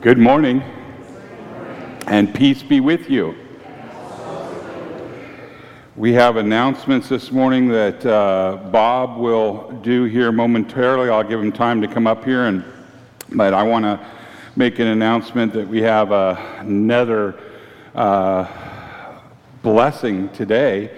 Good morning, and peace be with you. We have announcements this morning that uh, Bob will do here momentarily. I'll give him time to come up here, and but I want to make an announcement that we have uh, another uh, blessing today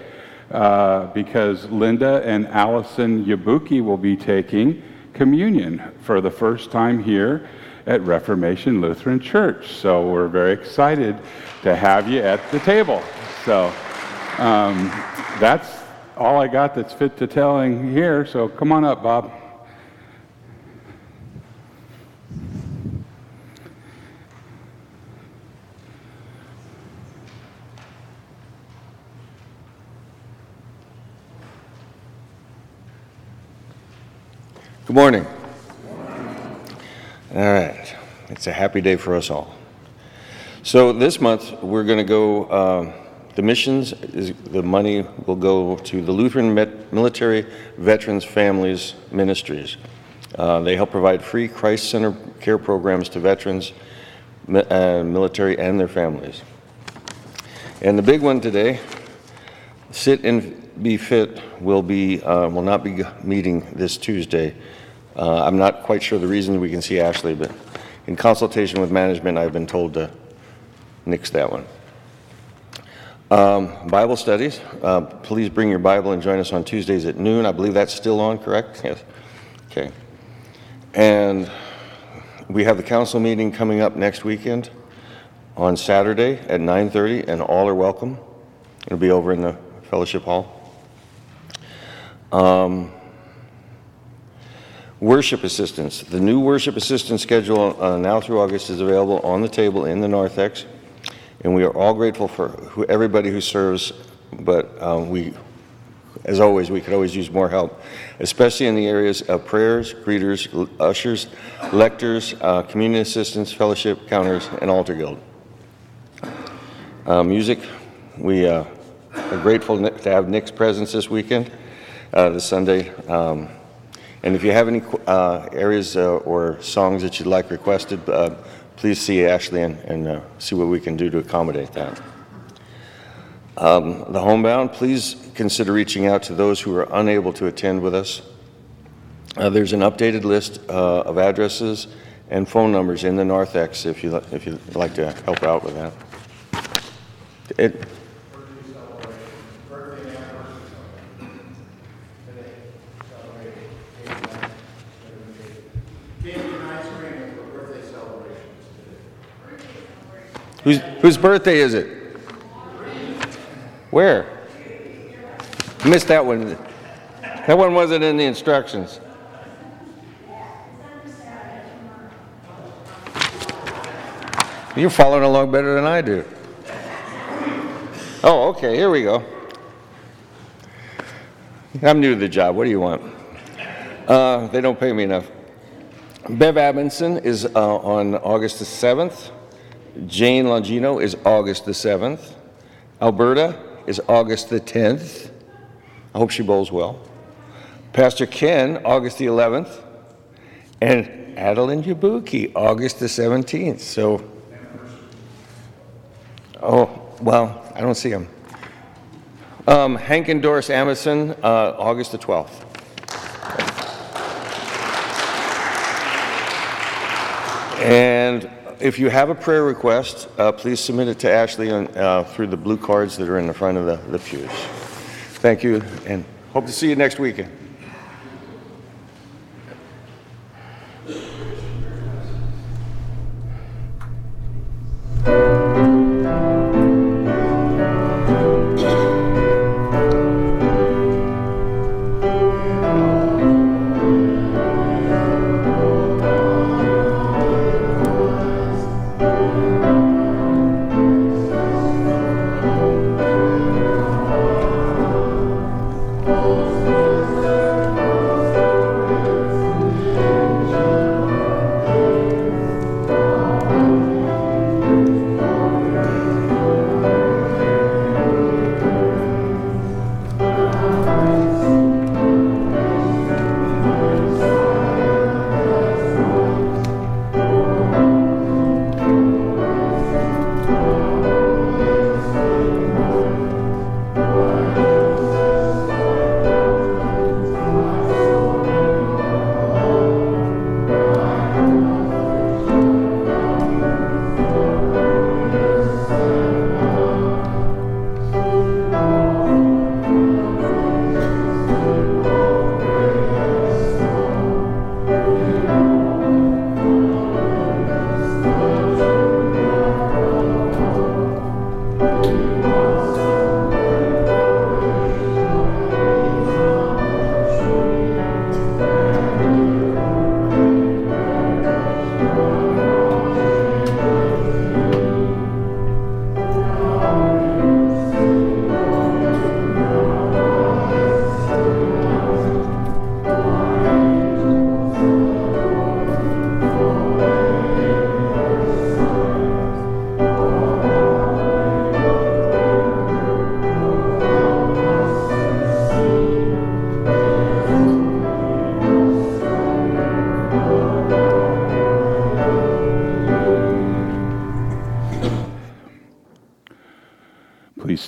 uh, because Linda and Allison Yabuki will be taking communion for the first time here at Reformation Lutheran Church. So we're very excited to have you at the table. So um, that's all I got that's fit to telling here. So come on up, Bob. Good morning. All right. It's a happy day for us all. So this month, we're going to go, uh, the missions, is, the money will go to the Lutheran Met, Military Veterans Families Ministries. Uh, they help provide free Christ Center care programs to veterans, mi- uh, military, and their families. And the big one today, Sit and Be Fit will be, uh, will not be meeting this Tuesday. Uh, I'm not quite sure the reason, we can see Ashley, but in consultation with management, I've been told to nix that one. Um, Bible studies, uh, please bring your Bible and join us on Tuesdays at noon. I believe that's still on, correct? Yes. Okay. And we have the council meeting coming up next weekend on Saturday at 9:30, and all are welcome. It'll be over in the fellowship hall. Um, Worship assistance. The new worship assistance schedule uh, now through August is available on the table in the narthex, and we are all grateful for who, everybody who serves, but um, we, as always, we could always use more help, especially in the areas of prayers, greeters, ushers, lectors, uh, communion assistants, fellowship counters, and altar guild. Uh, music, we uh, are grateful to have Nick's presence this weekend, uh, this Sunday. Um, and if you have any uh, areas uh, or songs that you'd like requested, uh, please see Ashley and, and uh, see what we can do to accommodate that. Um, the homebound, please consider reaching out to those who are unable to attend with us. Uh, there's an updated list uh, of addresses and phone numbers in the narthex if you if you'd like to help out with that. It, whose whose birthday is it? Where? Missed that one. That one wasn't in the instructions. You're following along better than I do. Oh, okay, here we go. I'm new to the job. What do you want? Uh, they don't pay me enough. Bev Abinson is uh, on August the 7th. Jane Longino is August the 7th. Alberta is August the 10th. I hope she bowls well. Pastor Ken, August the 11th. And Adeline Yabuki, August the 17th. So, oh, well, I don't see him. Um, Hank and Doris Amison, uh, August the 12th. And if you have a prayer request, uh, please submit it to Ashley on, uh, through the blue cards that are in the front of the, the pews. Thank you, and hope to see you next weekend.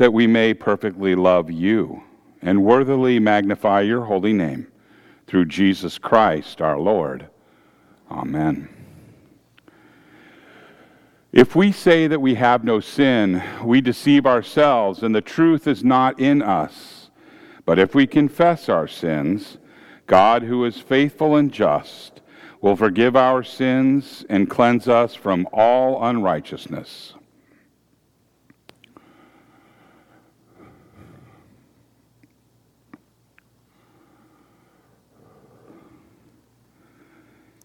that we may perfectly love you and worthily magnify your holy name through Jesus Christ our Lord. Amen. If we say that we have no sin, we deceive ourselves, and the truth is not in us. But if we confess our sins, God, who is faithful and just, will forgive our sins and cleanse us from all unrighteousness.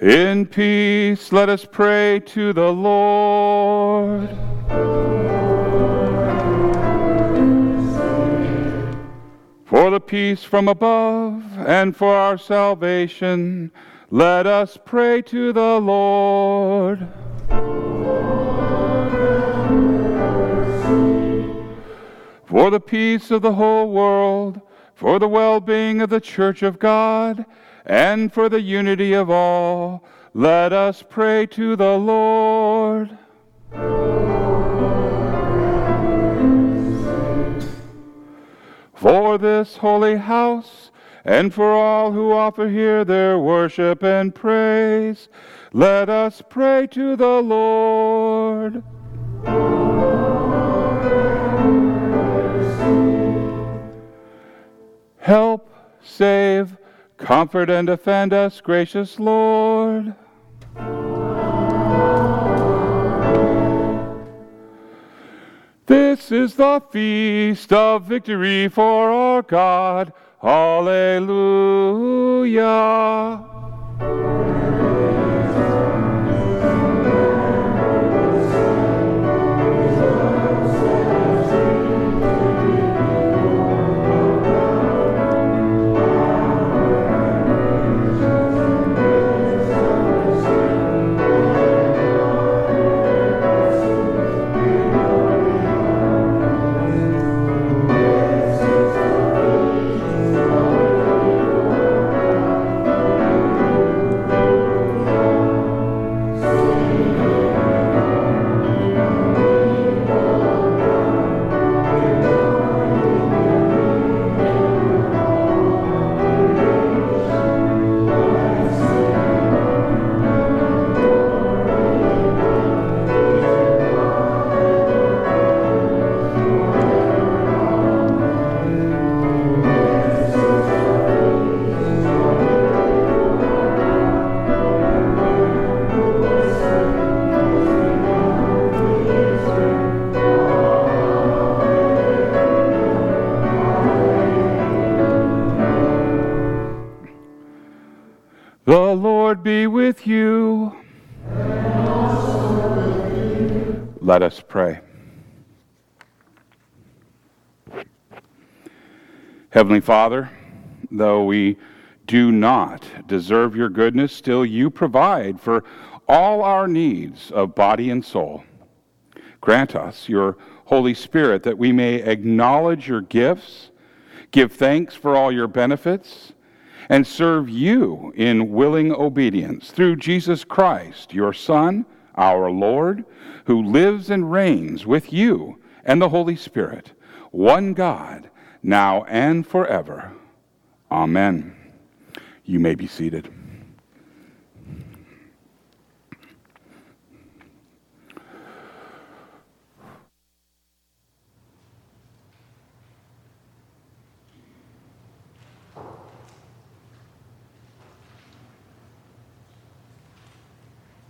In peace, let us pray to the Lord. For the peace from above and for our salvation, let us pray to the Lord. For the peace of the whole world, for the well being of the Church of God, and for the unity of all, let us pray to the Lord. For this holy house, and for all who offer here their worship and praise, let us pray to the Lord. Help, save, Comfort and defend us, gracious Lord. This is the feast of victory for our God. Hallelujah. Let us pray. Heavenly Father, though we do not deserve your goodness, still you provide for all our needs of body and soul. Grant us your Holy Spirit that we may acknowledge your gifts, give thanks for all your benefits, and serve you in willing obedience through Jesus Christ, your Son, our Lord, who lives and reigns with you and the Holy Spirit, one God, now and forever. Amen. You may be seated.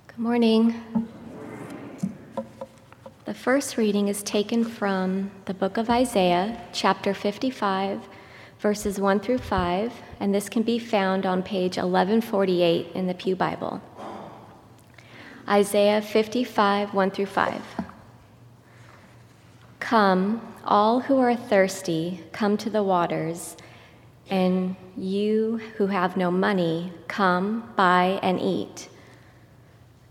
Good morning. The first reading is taken from the book of Isaiah, chapter 55, verses 1 through 5, and this can be found on page 1148 in the Pew Bible. Isaiah 55, 1 through 5. Come, all who are thirsty, come to the waters, and you who have no money, come, buy, and eat.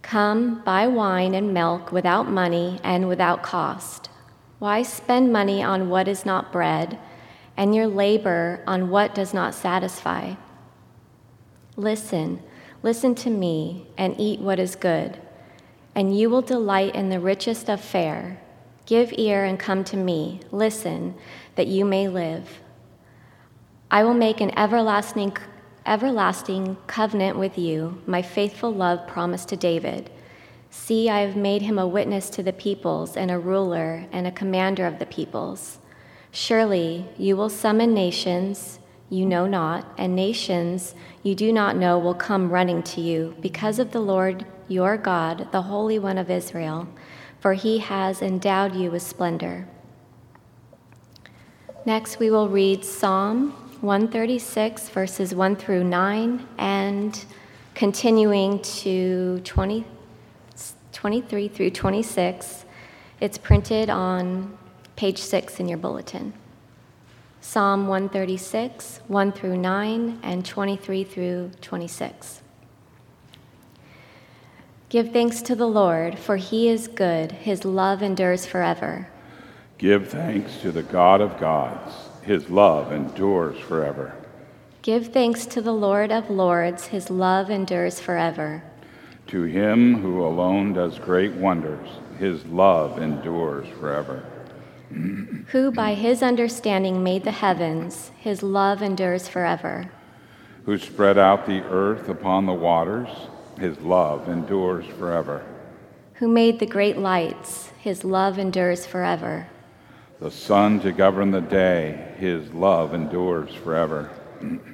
Come, buy wine and milk without money and without cost. Why spend money on what is not bread, and your labor on what does not satisfy? Listen, listen to me, and eat what is good, and you will delight in the richest of fare. Give ear and come to me. Listen, that you may live. I will make an everlasting everlasting covenant with you, my faithful love promised to David. See, I have made him a witness to the peoples, and a ruler and a commander of the peoples. Surely you will summon nations you know not, and nations you do not know will come running to you because of the Lord your God, the Holy One of Israel, for he has endowed you with splendor. Next, we will read Psalm 136, verses 1 through 9, and continuing to 20, 23 through 26. It's printed on page 6 in your bulletin. Psalm 136, 1 through 9, and 23 through 26. Give thanks to the Lord, for he is good, his love endures forever. Give thanks to the God of gods his love endures forever. Give thanks to the Lord of Lords, his love endures forever. To him who alone does great wonders, his love endures forever. who by his understanding made the heavens, his love endures forever. Who spread out the earth upon the waters, his love endures forever. Who made the great lights, his love endures forever the sun to govern the day, his love endures forever.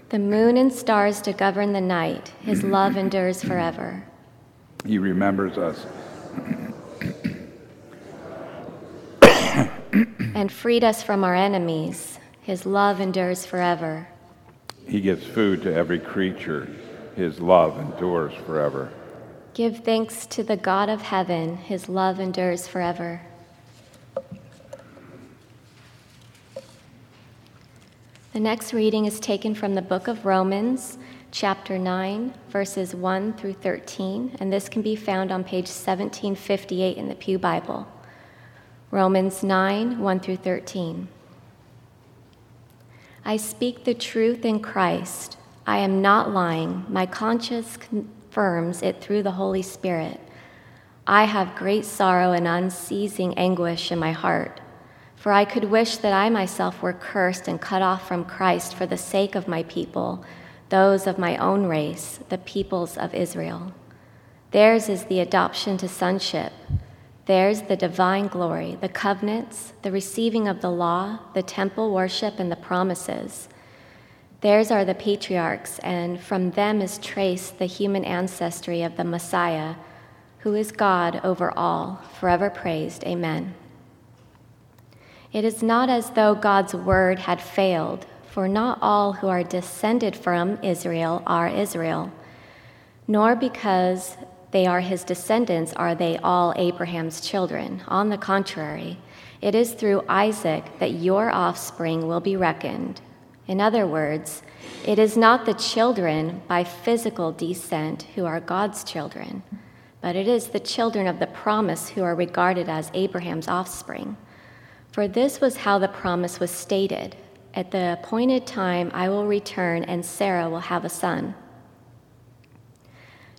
The moon and stars to govern the night, his love endures forever. He remembers us. and freed us from our enemies, his love endures forever. He gives food to every creature, his love endures forever. Give thanks to the God of heaven, his love endures forever. The next reading is taken from the book of Romans, chapter 9, verses 1 through 13, and this can be found on page 1758 in the Pew Bible. Romans 9, 1 through 13. I speak the truth in Christ. I am not lying. My conscience confirms it through the Holy Spirit. I have great sorrow and unceasing anguish in my heart. For I could wish that I myself were cursed and cut off from Christ for the sake of my people, those of my own race, the peoples of Israel. Theirs is the adoption to sonship. Theirs the divine glory, the covenants, the receiving of the law, the temple worship, and the promises. Theirs are the patriarchs, and from them is traced the human ancestry of the Messiah, who is God over all, forever praised. Amen. It is not as though God's word had failed, for not all who are descended from Israel are Israel. Nor because they are his descendants are they all Abraham's children. On the contrary, it is through Isaac that your offspring will be reckoned. In other words, it is not the children by physical descent who are God's children, but it is the children of the promise who are regarded as Abraham's offspring. For this was how the promise was stated At the appointed time I will return, and Sarah will have a son.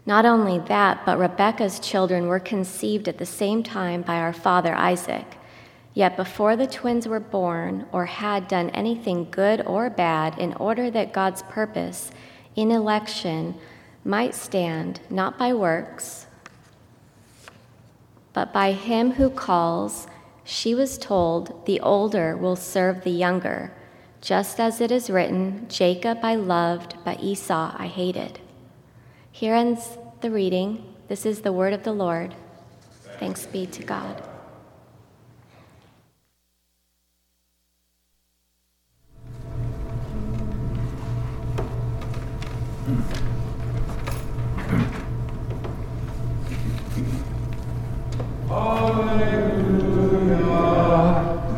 Not only that, but Rebekah's children were conceived at the same time by our father Isaac. Yet before the twins were born or had done anything good or bad, in order that God's purpose in election might stand, not by works, but by him who calls, she was told, The older will serve the younger, just as it is written, Jacob I loved, but Esau I hated. Here ends the reading. This is the word of the Lord. Thanks be to God.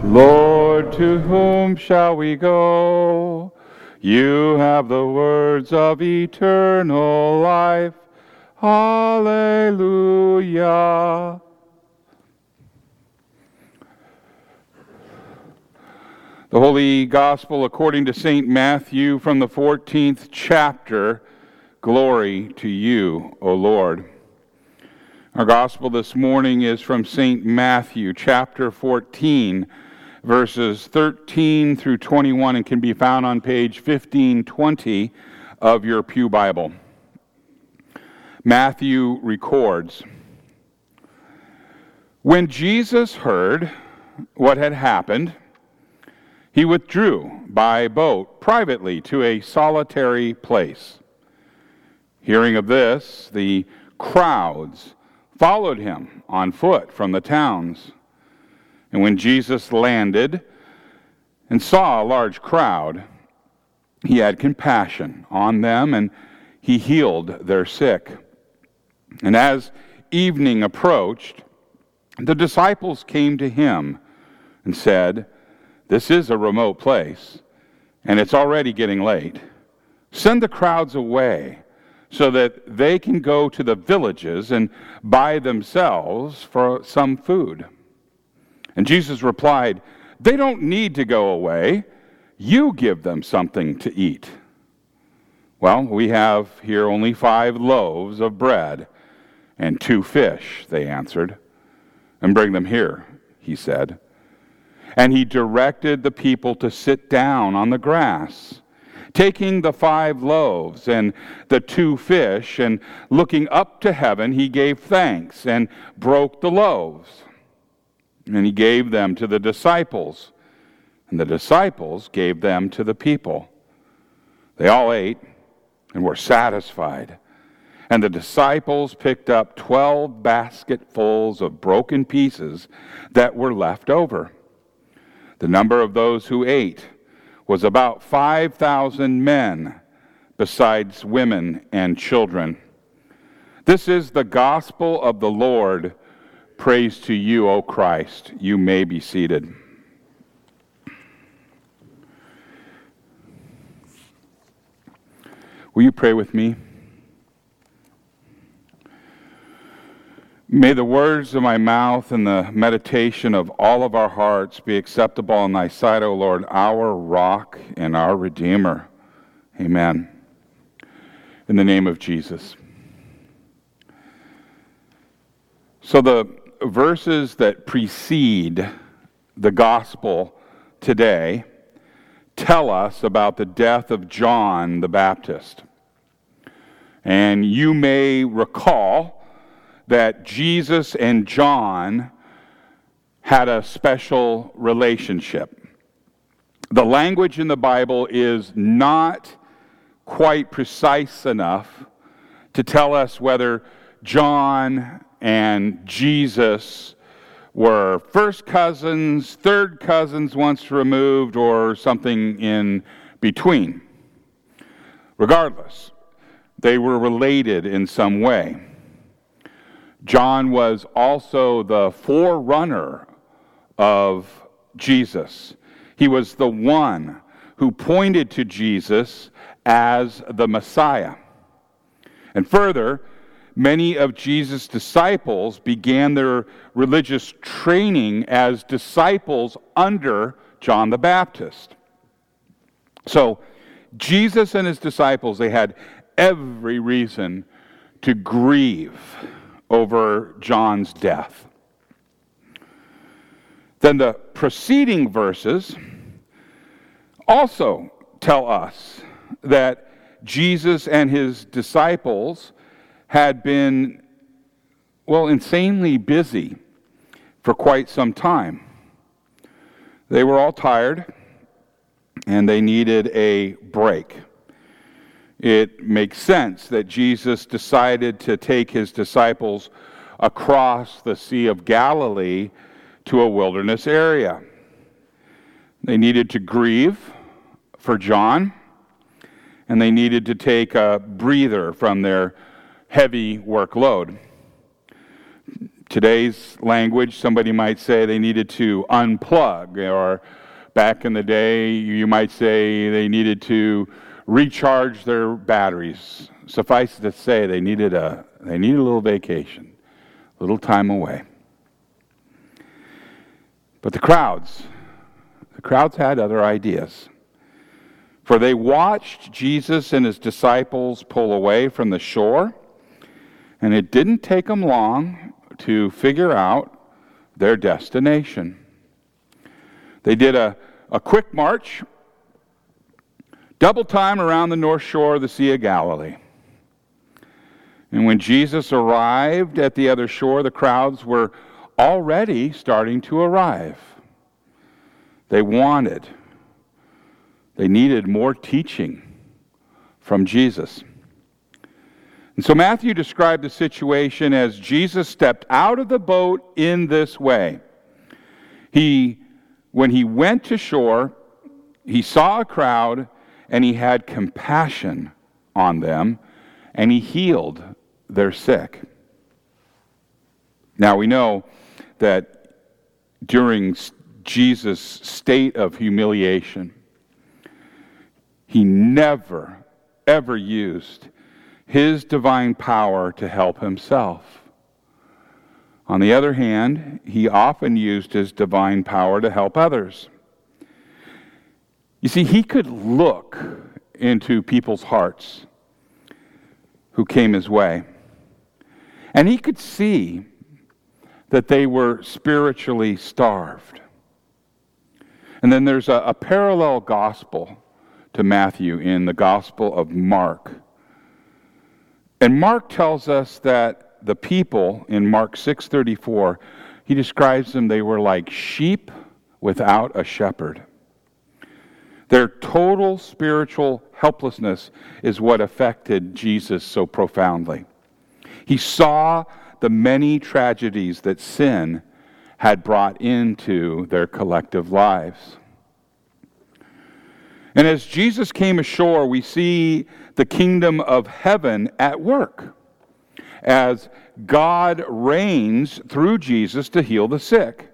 Lord, to whom shall we go? You have the words of eternal life. Hallelujah. The Holy Gospel according to St. Matthew from the 14th chapter. Glory to you, O Lord. Our Gospel this morning is from St. Matthew chapter 14, verses 13 through 21, and can be found on page 1520 of your Pew Bible. Matthew records When Jesus heard what had happened, he withdrew by boat privately to a solitary place. Hearing of this, the crowds followed him on foot from the towns. And when Jesus landed and saw a large crowd, he had compassion on them and he healed their sick. And as evening approached, the disciples came to him and said, This is a remote place, and it's already getting late. Send the crowds away so that they can go to the villages and buy themselves for some food. And Jesus replied, They don't need to go away. You give them something to eat. Well, we have here only five loaves of bread and two fish, they answered. And bring them here, he said. And he directed the people to sit down on the grass. Taking the five loaves and the two fish, and looking up to heaven, he gave thanks and broke the loaves. And he gave them to the disciples, and the disciples gave them to the people. They all ate and were satisfied. And the disciples picked up 12 basketfuls of broken pieces that were left over. The number of those who ate was about 5,000 men, besides women and children. This is the gospel of the Lord. Praise to you, O Christ. You may be seated. Will you pray with me? May the words of my mouth and the meditation of all of our hearts be acceptable in thy sight, O Lord, our rock and our redeemer. Amen. In the name of Jesus. So, the verses that precede the gospel today tell us about the death of John the Baptist. And you may recall that Jesus and John had a special relationship. The language in the Bible is not quite precise enough to tell us whether John and Jesus were first cousins, third cousins once removed, or something in between. Regardless, they were related in some way. John was also the forerunner of Jesus. He was the one who pointed to Jesus as the Messiah. And further, many of Jesus' disciples began their religious training as disciples under John the Baptist. So, Jesus and his disciples, they had every reason to grieve over John's death. Then the preceding verses also tell us that Jesus and his disciples had been, well, insanely busy for quite some time. They were all tired and they needed a break. It makes sense that Jesus decided to take his disciples across the Sea of Galilee to a wilderness area. They needed to grieve for John, and they needed to take a breather from their heavy workload. Today's language, somebody might say they needed to unplug, or back in the day, you might say they needed to recharge their batteries. Suffice it to say, they needed a, they needed a little vacation, a little time away. But the crowds, the crowds had other ideas. For they watched Jesus and his disciples pull away from the shore, and it didn't take them long to figure out their destination. They did a, a quick march, double time around the north shore of the Sea of Galilee. And when Jesus arrived at the other shore, the crowds were already starting to arrive. They wanted, they needed more teaching from Jesus. And so Matthew described the situation as Jesus stepped out of the boat in this way. He, when he went to shore, he saw a crowd and he had compassion on them and he healed their sick. Now we know that during Jesus' state of humiliation, he never, ever used his divine power to help himself. On the other hand, he often used his divine power to help others. You see, he could look into people's hearts who came his way, and he could see that they were spiritually starved. And then there's a, a parallel gospel to Matthew in the Gospel of Mark. And Mark tells us that the people in Mark 6:34, he describes them they were like sheep without a shepherd. Their total spiritual helplessness is what affected Jesus so profoundly. He saw the many tragedies that sin had brought into their collective lives. And as Jesus came ashore, we see the kingdom of heaven at work as God reigns through Jesus to heal the sick,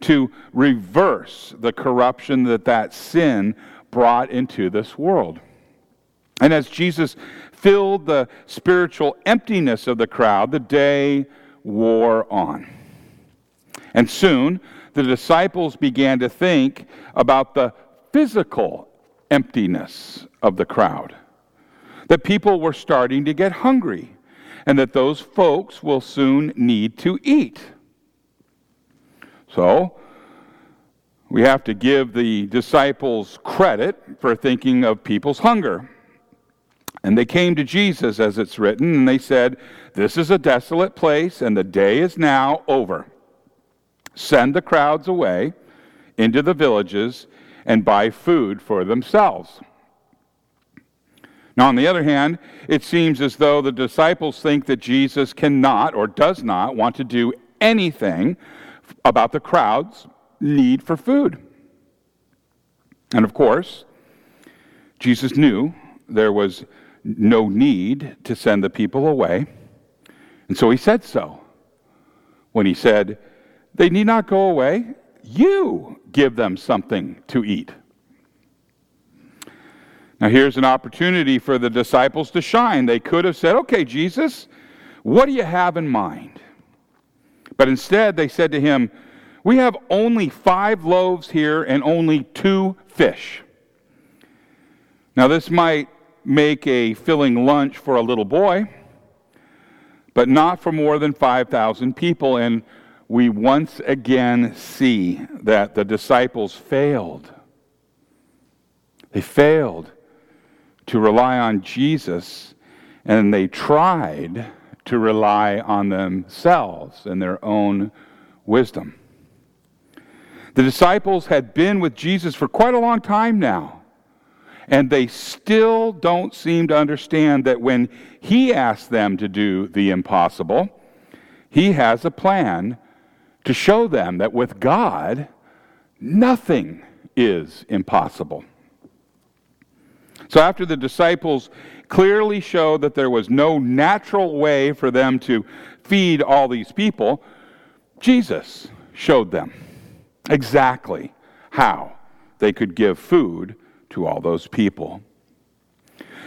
to reverse the corruption that that sin brought into this world. And as Jesus filled the spiritual emptiness of the crowd, the day wore on. And soon the disciples began to think about the physical emptiness of the crowd. That people were starting to get hungry, and that those folks will soon need to eat. So, we have to give the disciples credit for thinking of people's hunger. And they came to Jesus, as it's written, and they said, This is a desolate place, and the day is now over. Send the crowds away into the villages and buy food for themselves. Now, on the other hand, it seems as though the disciples think that Jesus cannot or does not want to do anything about the crowd's need for food. And of course, Jesus knew there was no need to send the people away. And so he said so. When he said, They need not go away, you give them something to eat. Now, here's an opportunity for the disciples to shine. They could have said, Okay, Jesus, what do you have in mind? But instead, they said to him, We have only five loaves here and only two fish. Now, this might make a filling lunch for a little boy, but not for more than 5,000 people. And we once again see that the disciples failed. They failed to rely on Jesus, and they tried to rely on themselves and their own wisdom. The disciples had been with Jesus for quite a long time now, and they still don't seem to understand that when He asks them to do the impossible, He has a plan to show them that with God, nothing is impossible. So, after the disciples clearly showed that there was no natural way for them to feed all these people, Jesus showed them exactly how they could give food to all those people.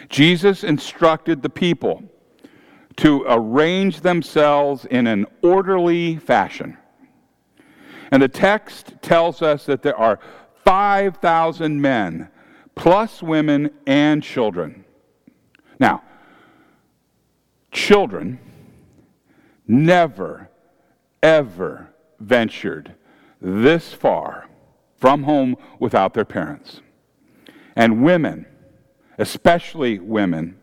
Jesus instructed the people to arrange themselves in an orderly fashion. And the text tells us that there are 5,000 men, plus women and children. Now, children never, ever ventured this far from home without their parents. And women, especially women,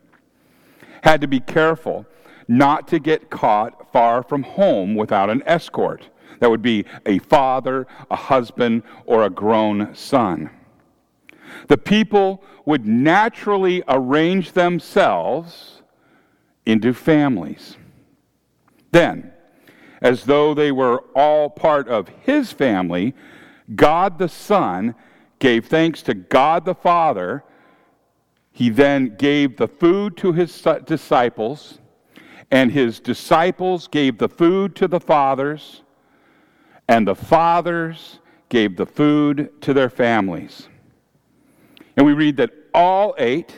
had to be careful not to get caught far from home without an escort. That would be a father, a husband, or a grown son. The people would naturally arrange themselves into families. Then, as though they were all part of his family, God the Son gave thanks to God the Father. He then gave the food to his disciples, and his disciples gave the food to the fathers and the fathers gave the food to their families. And we read that all ate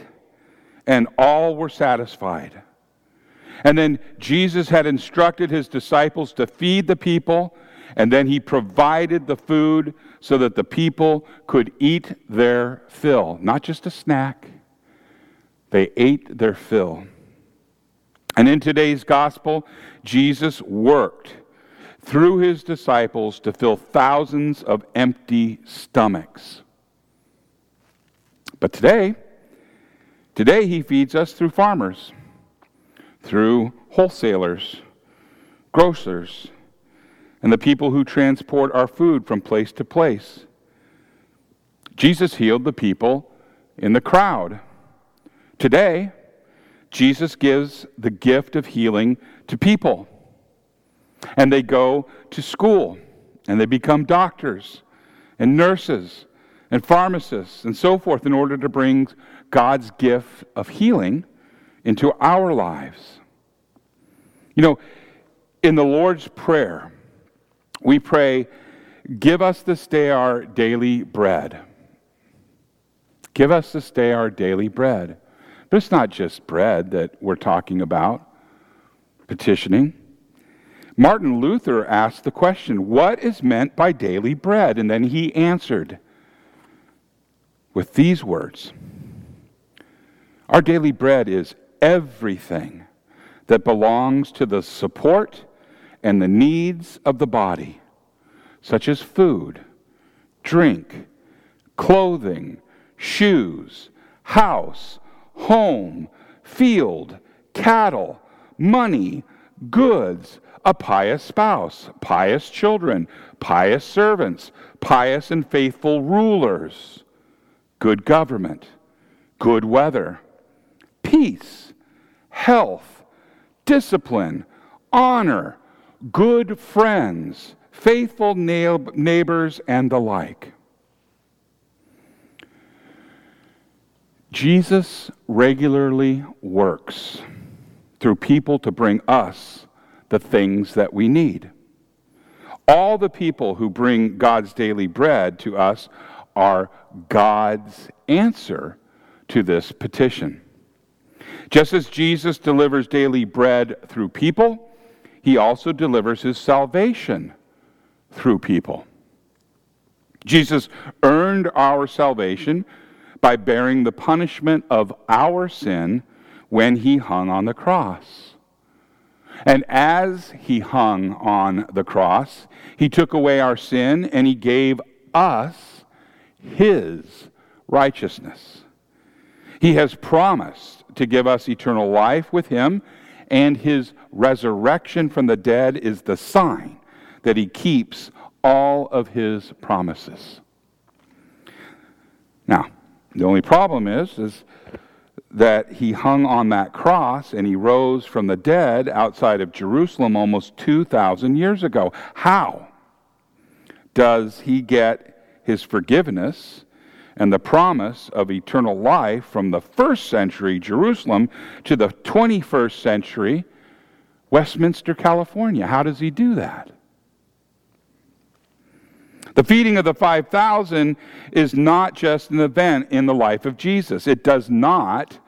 and all were satisfied. And then Jesus had instructed his disciples to feed the people, and then he provided the food so that the people could eat their fill, not just a snack. They ate their fill. And in today's gospel, Jesus worked through his disciples to fill thousands of empty stomachs. But today, today he feeds us through farmers, through wholesalers, grocers, and the people who transport our food from place to place. Jesus healed the people in the crowd. Today, Jesus gives the gift of healing to people and they go to school and they become doctors and nurses and pharmacists and so forth in order to bring God's gift of healing into our lives. You know, in the Lord's Prayer, we pray, Give us this day our daily bread. Give us this day our daily bread. But it's not just bread that we're talking about, petitioning. Martin Luther asked the question, What is meant by daily bread? And then he answered with these words Our daily bread is everything that belongs to the support and the needs of the body, such as food, drink, clothing, shoes, house, home, field, cattle, money, goods a pious spouse, pious children, pious servants, pious and faithful rulers, good government, good weather, peace, health, discipline, honor, good friends, faithful neighbors, and the like. Jesus regularly works through people to bring us the things that we need. All the people who bring God's daily bread to us are God's answer to this petition. Just as Jesus delivers daily bread through people, he also delivers his salvation through people. Jesus earned our salvation by bearing the punishment of our sin when he hung on the cross. And as he hung on the cross, he took away our sin and he gave us his righteousness. He has promised to give us eternal life with him, and his resurrection from the dead is the sign that he keeps all of his promises. Now, the only problem is, is that he hung on that cross and he rose from the dead outside of Jerusalem almost 2,000 years ago. How does he get his forgiveness and the promise of eternal life from the first century Jerusalem to the 21st century Westminster, California? How does he do that? The feeding of the 5,000 is not just an event in the life of Jesus. It does not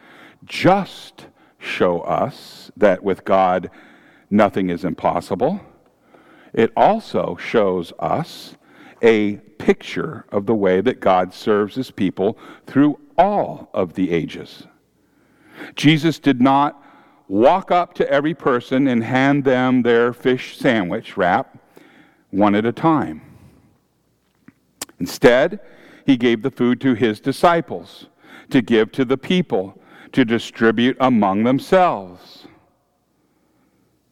just show us that with God nothing is impossible. It also shows us a picture of the way that God serves his people through all of the ages. Jesus did not walk up to every person and hand them their fish sandwich wrap one at a time. Instead, he gave the food to his disciples to give to the people, to distribute among themselves.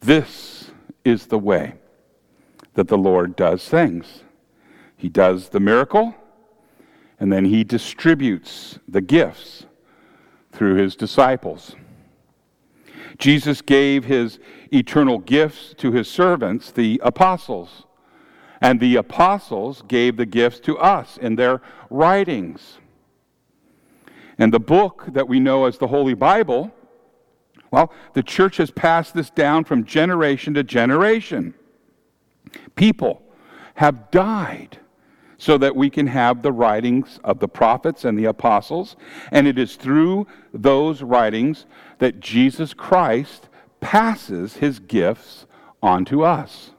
This is the way that the Lord does things. He does the miracle, and then he distributes the gifts through his disciples. Jesus gave his eternal gifts to his servants, the apostles. And the apostles gave the gifts to us in their writings. And the book that we know as the Holy Bible, well, the church has passed this down from generation to generation. People have died so that we can have the writings of the prophets and the apostles. And it is through those writings that Jesus Christ passes his gifts on to us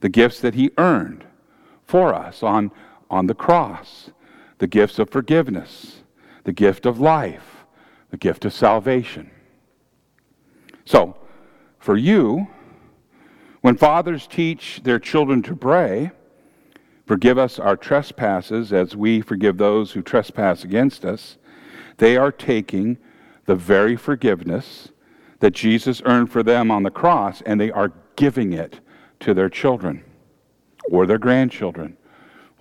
the gifts that he earned for us on, on the cross, the gifts of forgiveness, the gift of life, the gift of salvation. So, for you, when fathers teach their children to pray, forgive us our trespasses as we forgive those who trespass against us, they are taking the very forgiveness that Jesus earned for them on the cross and they are giving it to their children or their grandchildren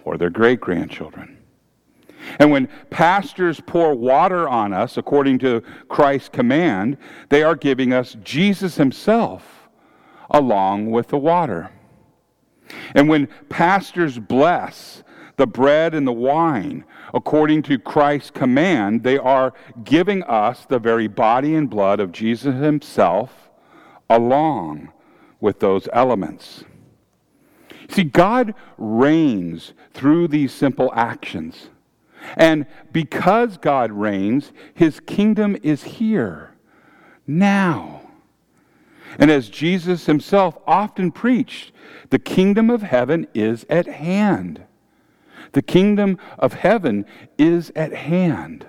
or their great grandchildren. And when pastors pour water on us according to Christ's command, they are giving us Jesus himself along with the water. And when pastors bless the bread and the wine according to Christ's command, they are giving us the very body and blood of Jesus himself along with those elements. See, God reigns through these simple actions. And because God reigns, his kingdom is here, now. And as Jesus himself often preached, the kingdom of heaven is at hand. The kingdom of heaven is at hand.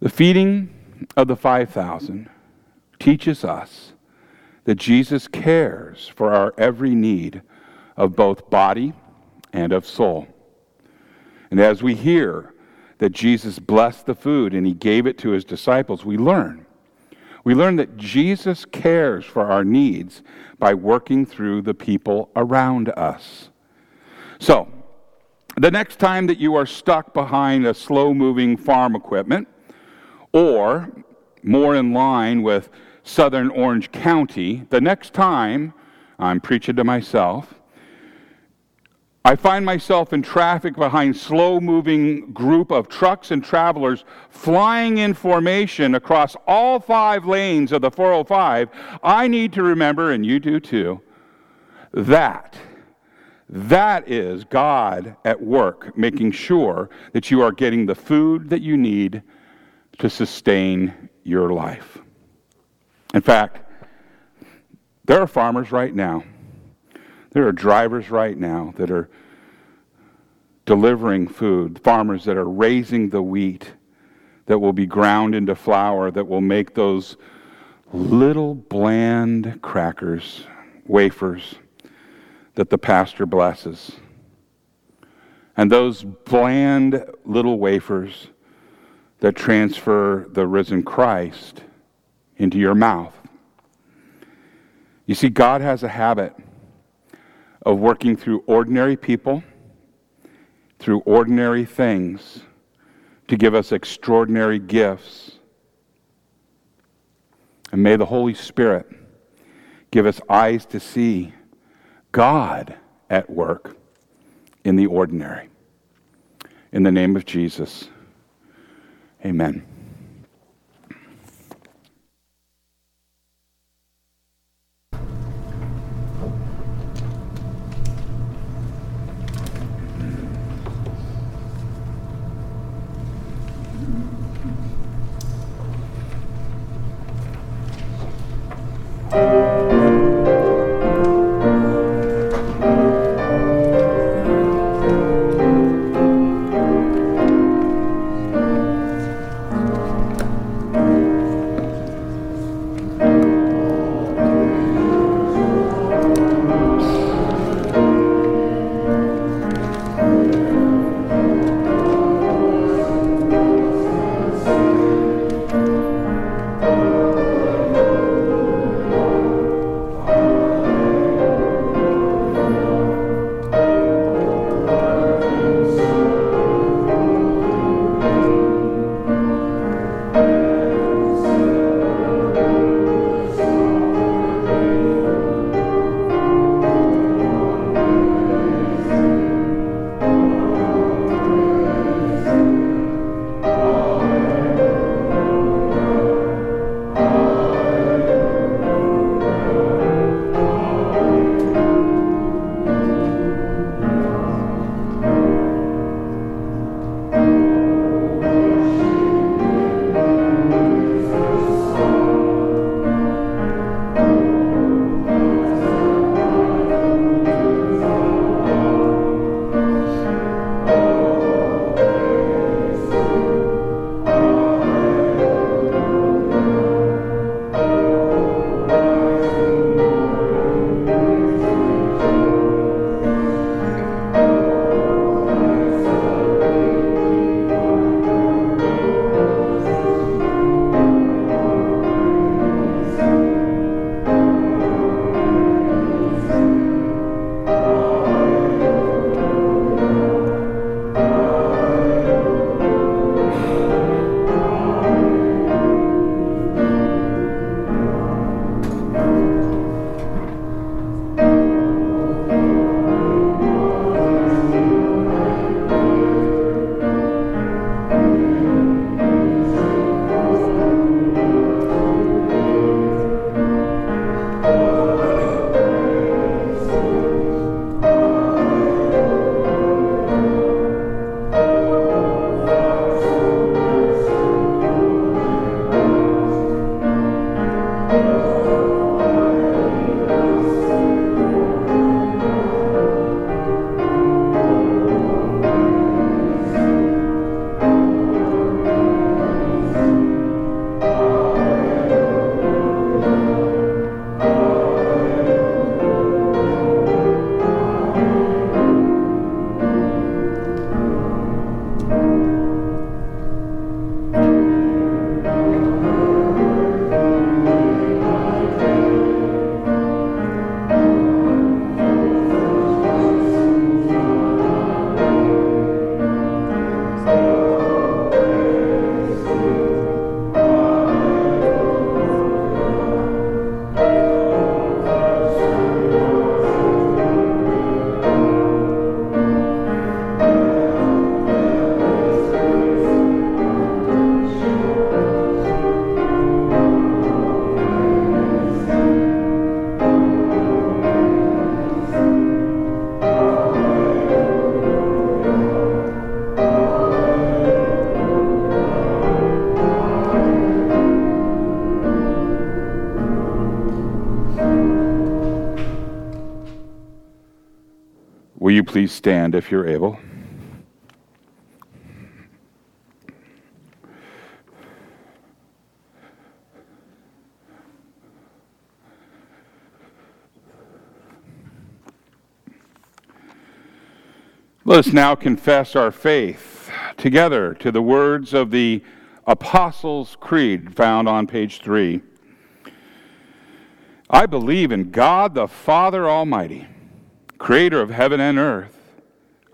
The feeding of the 5,000 teaches us that Jesus cares for our every need of both body and of soul. And as we hear that Jesus blessed the food and he gave it to his disciples, we learn. We learn that Jesus cares for our needs by working through the people around us. So, the next time that you are stuck behind a slow moving farm equipment, or more in line with southern Orange County, the next time I'm preaching to myself, I find myself in traffic behind slow-moving group of trucks and travelers flying in formation across all five lanes of the 405. I need to remember, and you do too, that that is God at work, making sure that you are getting the food that you need to sustain your life. In fact, there are farmers right now, there are drivers right now that are delivering food, farmers that are raising the wheat that will be ground into flour that will make those little bland crackers, wafers that the pastor blesses. And those bland little wafers that transfer the risen Christ into your mouth. You see, God has a habit of working through ordinary people, through ordinary things, to give us extraordinary gifts. And may the Holy Spirit give us eyes to see God at work in the ordinary. In the name of Jesus, amen. Please stand if you're able? Let us now confess our faith together to the words of the Apostles' Creed found on page three. I believe in God the Father Almighty, creator of heaven and earth.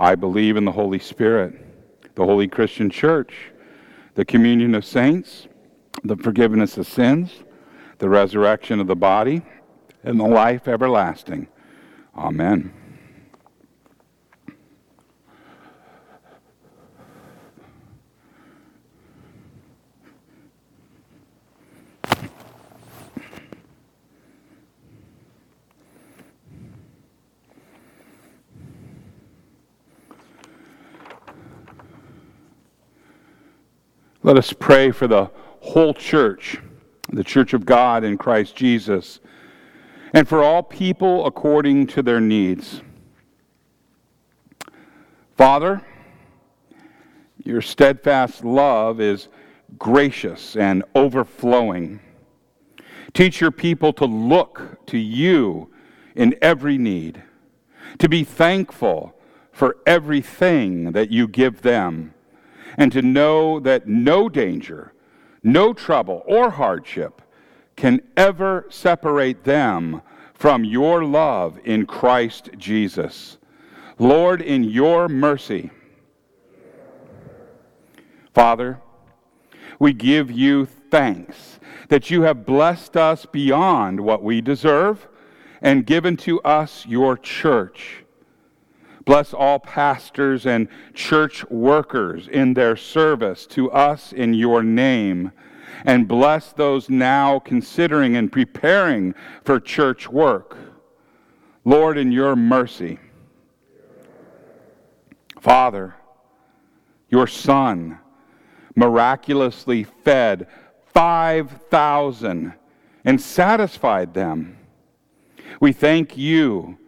I believe in the Holy Spirit, the holy Christian church, the communion of saints, the forgiveness of sins, the resurrection of the body, and the life everlasting. Amen. Let us pray for the whole church, the church of God in Christ Jesus, and for all people according to their needs. Father, your steadfast love is gracious and overflowing. Teach your people to look to you in every need, to be thankful for everything that you give them and to know that no danger, no trouble, or hardship can ever separate them from your love in Christ Jesus. Lord, in your mercy, Father, we give you thanks that you have blessed us beyond what we deserve and given to us your church Bless all pastors and church workers in their service to us in your name. And bless those now considering and preparing for church work. Lord, in your mercy. Father, your Son miraculously fed 5,000 and satisfied them. We thank you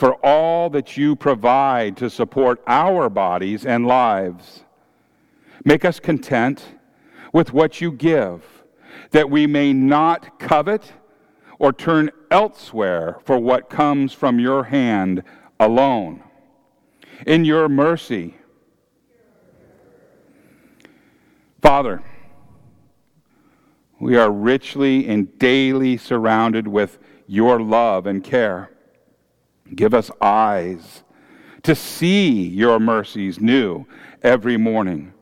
for all that you provide to support our bodies and lives. Make us content with what you give, that we may not covet or turn elsewhere for what comes from your hand alone. In your mercy, Father, we are richly and daily surrounded with your love and care. Give us eyes to see your mercies new every morning.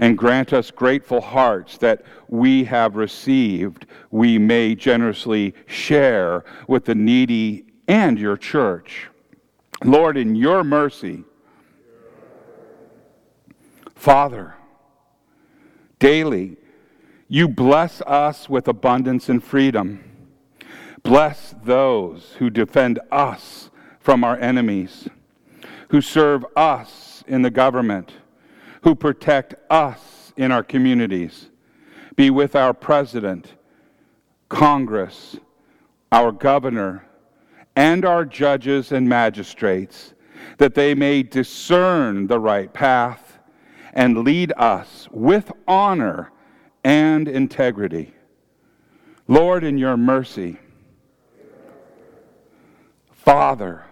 And grant us grateful hearts that we have received, we may generously share with the needy and your church. Lord, in your mercy, Father, daily you bless us with abundance and freedom. Bless those who defend us from our enemies, who serve us in the government, who protect us in our communities. Be with our president, Congress, our governor, and our judges and magistrates, that they may discern the right path and lead us with honor and integrity. Lord, in your mercy, Father,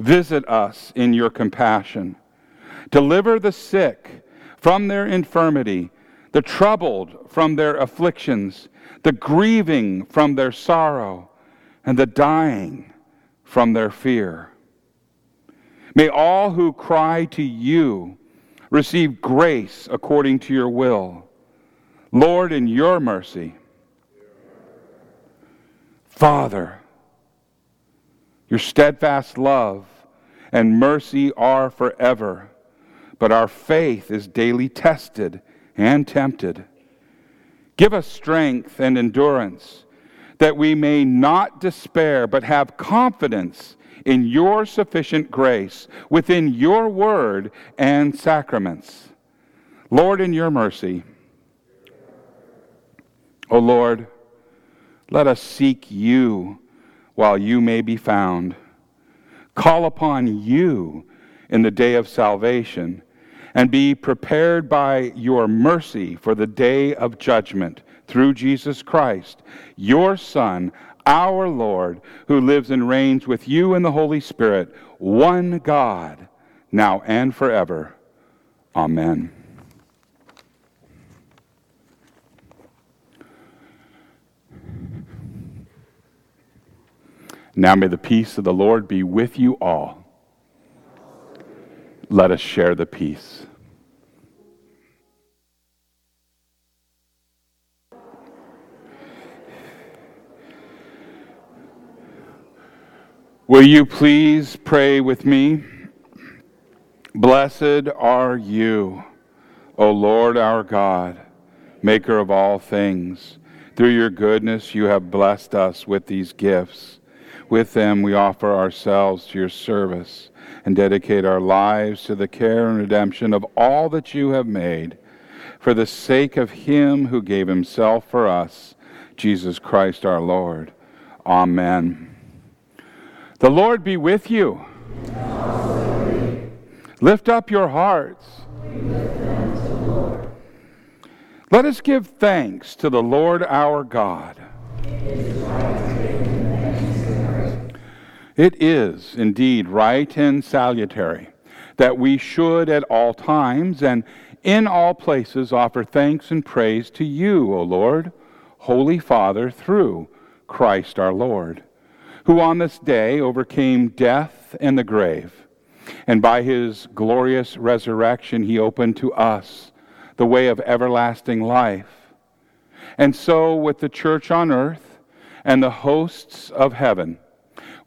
Visit us in your compassion. Deliver the sick from their infirmity, the troubled from their afflictions, the grieving from their sorrow, and the dying from their fear. May all who cry to you receive grace according to your will. Lord, in your mercy. Father, your steadfast love and mercy are forever. But our faith is daily tested and tempted. Give us strength and endurance, that we may not despair, but have confidence in your sufficient grace within your word and sacraments. Lord, in your mercy, O Lord, let us seek you while you may be found. Call upon you in the day of salvation and be prepared by your mercy for the day of judgment through Jesus Christ, your Son, our Lord, who lives and reigns with you in the Holy Spirit, one God, now and forever. Amen. Now may the peace of the Lord be with you all. Let us share the peace. Will you please pray with me? Blessed are you, O Lord our God, maker of all things. Through your goodness, you have blessed us with these gifts. With them, we offer ourselves to your service and dedicate our lives to the care and redemption of all that you have made. For the sake of him who gave himself for us, Jesus Christ our Lord. Amen. The Lord be with you. Lift up your hearts. Let us give thanks to the Lord our God. It is indeed right and salutary that we should at all times and in all places offer thanks and praise to you, O Lord, Holy Father, through Christ our Lord who on this day overcame death and the grave. And by his glorious resurrection, he opened to us the way of everlasting life. And so, with the church on earth and the hosts of heaven,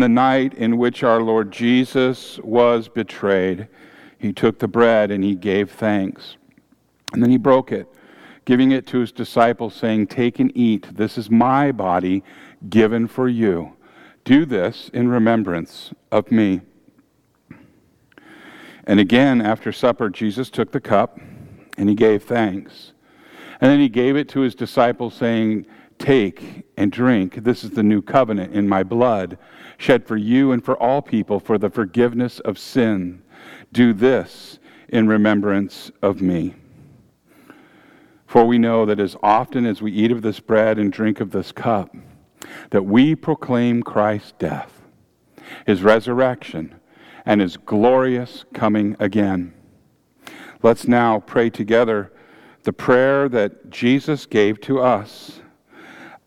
The night in which our Lord Jesus was betrayed, he took the bread and he gave thanks. And then he broke it, giving it to his disciples, saying, Take and eat. This is my body given for you. Do this in remembrance of me. And again, after supper, Jesus took the cup and he gave thanks. And then he gave it to his disciples, saying, Take and drink. This is the new covenant in my blood, shed for you and for all people for the forgiveness of sin. Do this in remembrance of me. For we know that as often as we eat of this bread and drink of this cup, that we proclaim Christ's death, his resurrection, and his glorious coming again. Let's now pray together the prayer that Jesus gave to us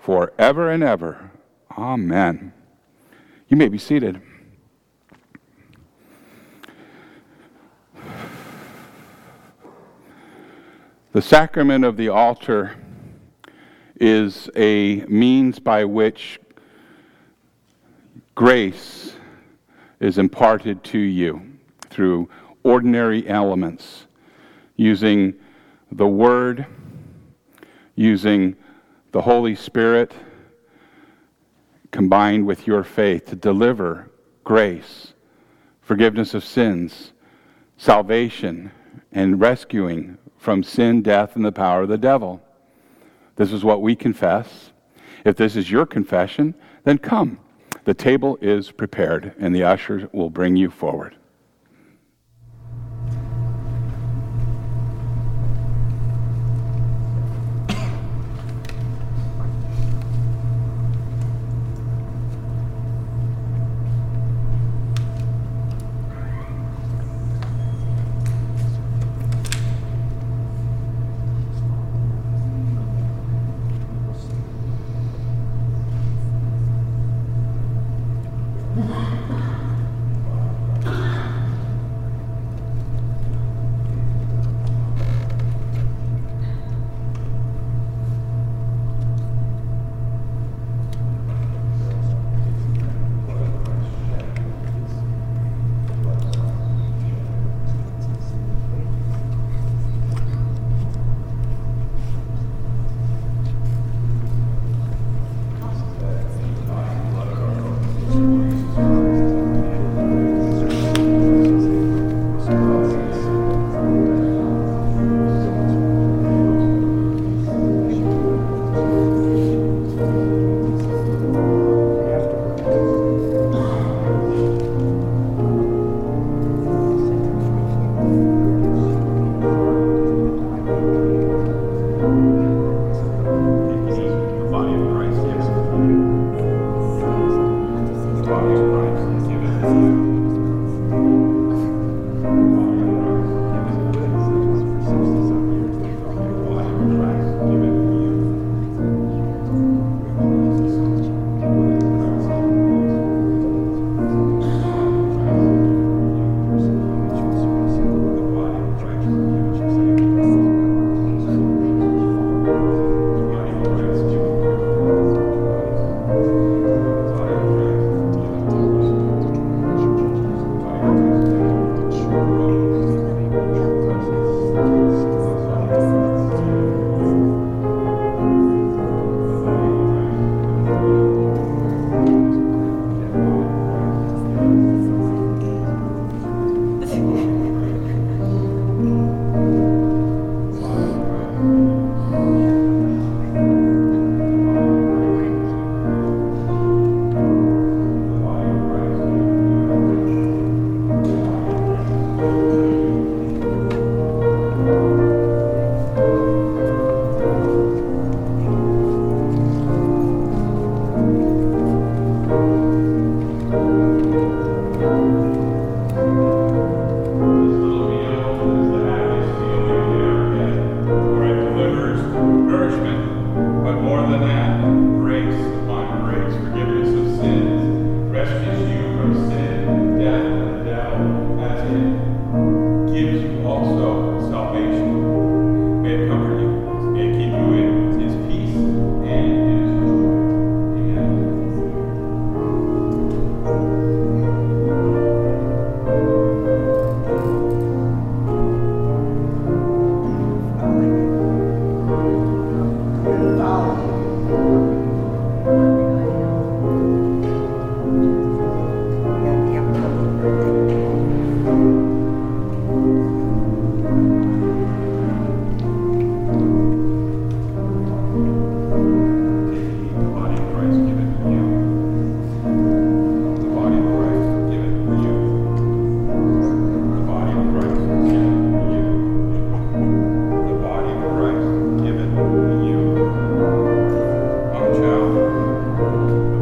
forever and ever. Amen. You may be seated. The sacrament of the altar is a means by which grace is imparted to you through ordinary elements, using the Word, using the Holy Spirit combined with your faith to deliver grace, forgiveness of sins, salvation, and rescuing from sin, death, and the power of the devil. This is what we confess. If this is your confession, then come. The table is prepared, and the ushers will bring you forward.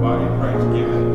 body of Christ given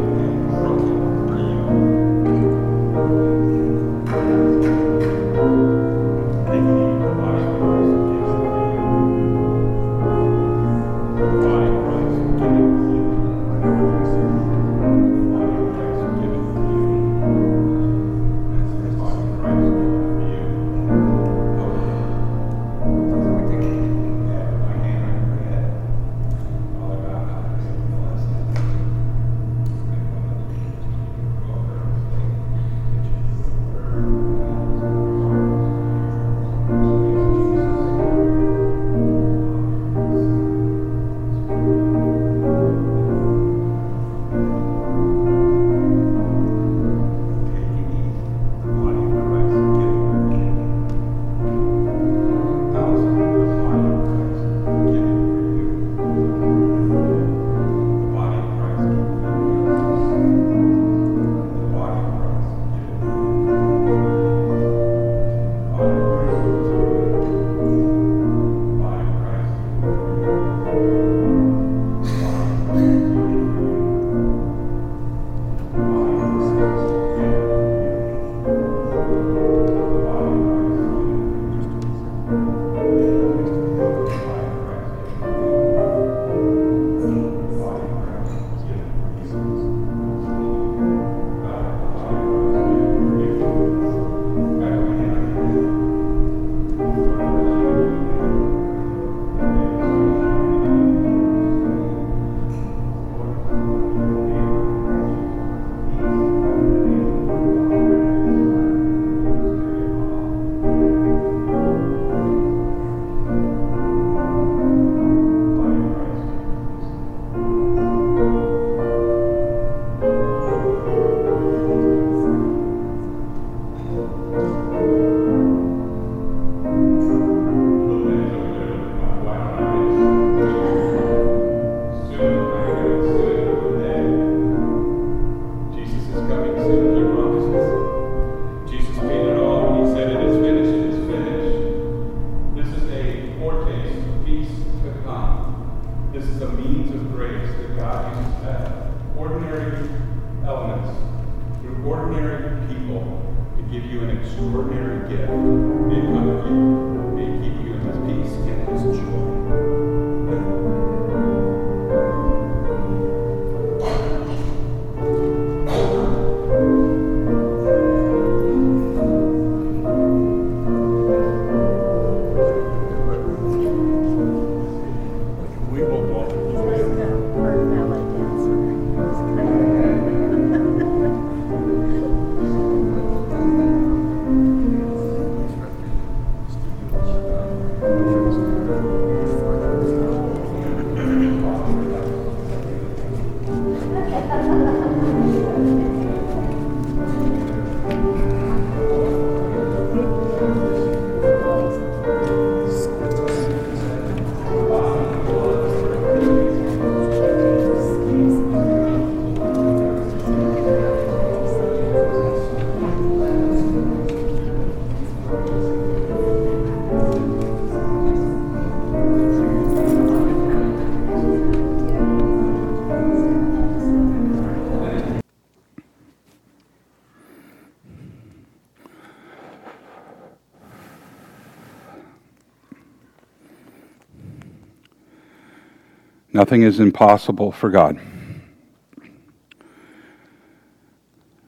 Nothing is impossible for God.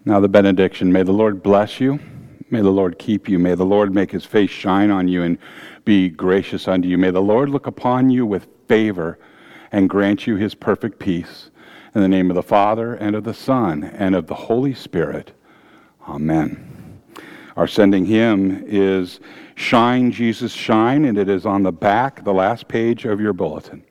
Now, the benediction. May the Lord bless you. May the Lord keep you. May the Lord make his face shine on you and be gracious unto you. May the Lord look upon you with favor and grant you his perfect peace. In the name of the Father, and of the Son, and of the Holy Spirit. Amen. Our sending hymn is Shine, Jesus, Shine, and it is on the back, the last page of your bulletin.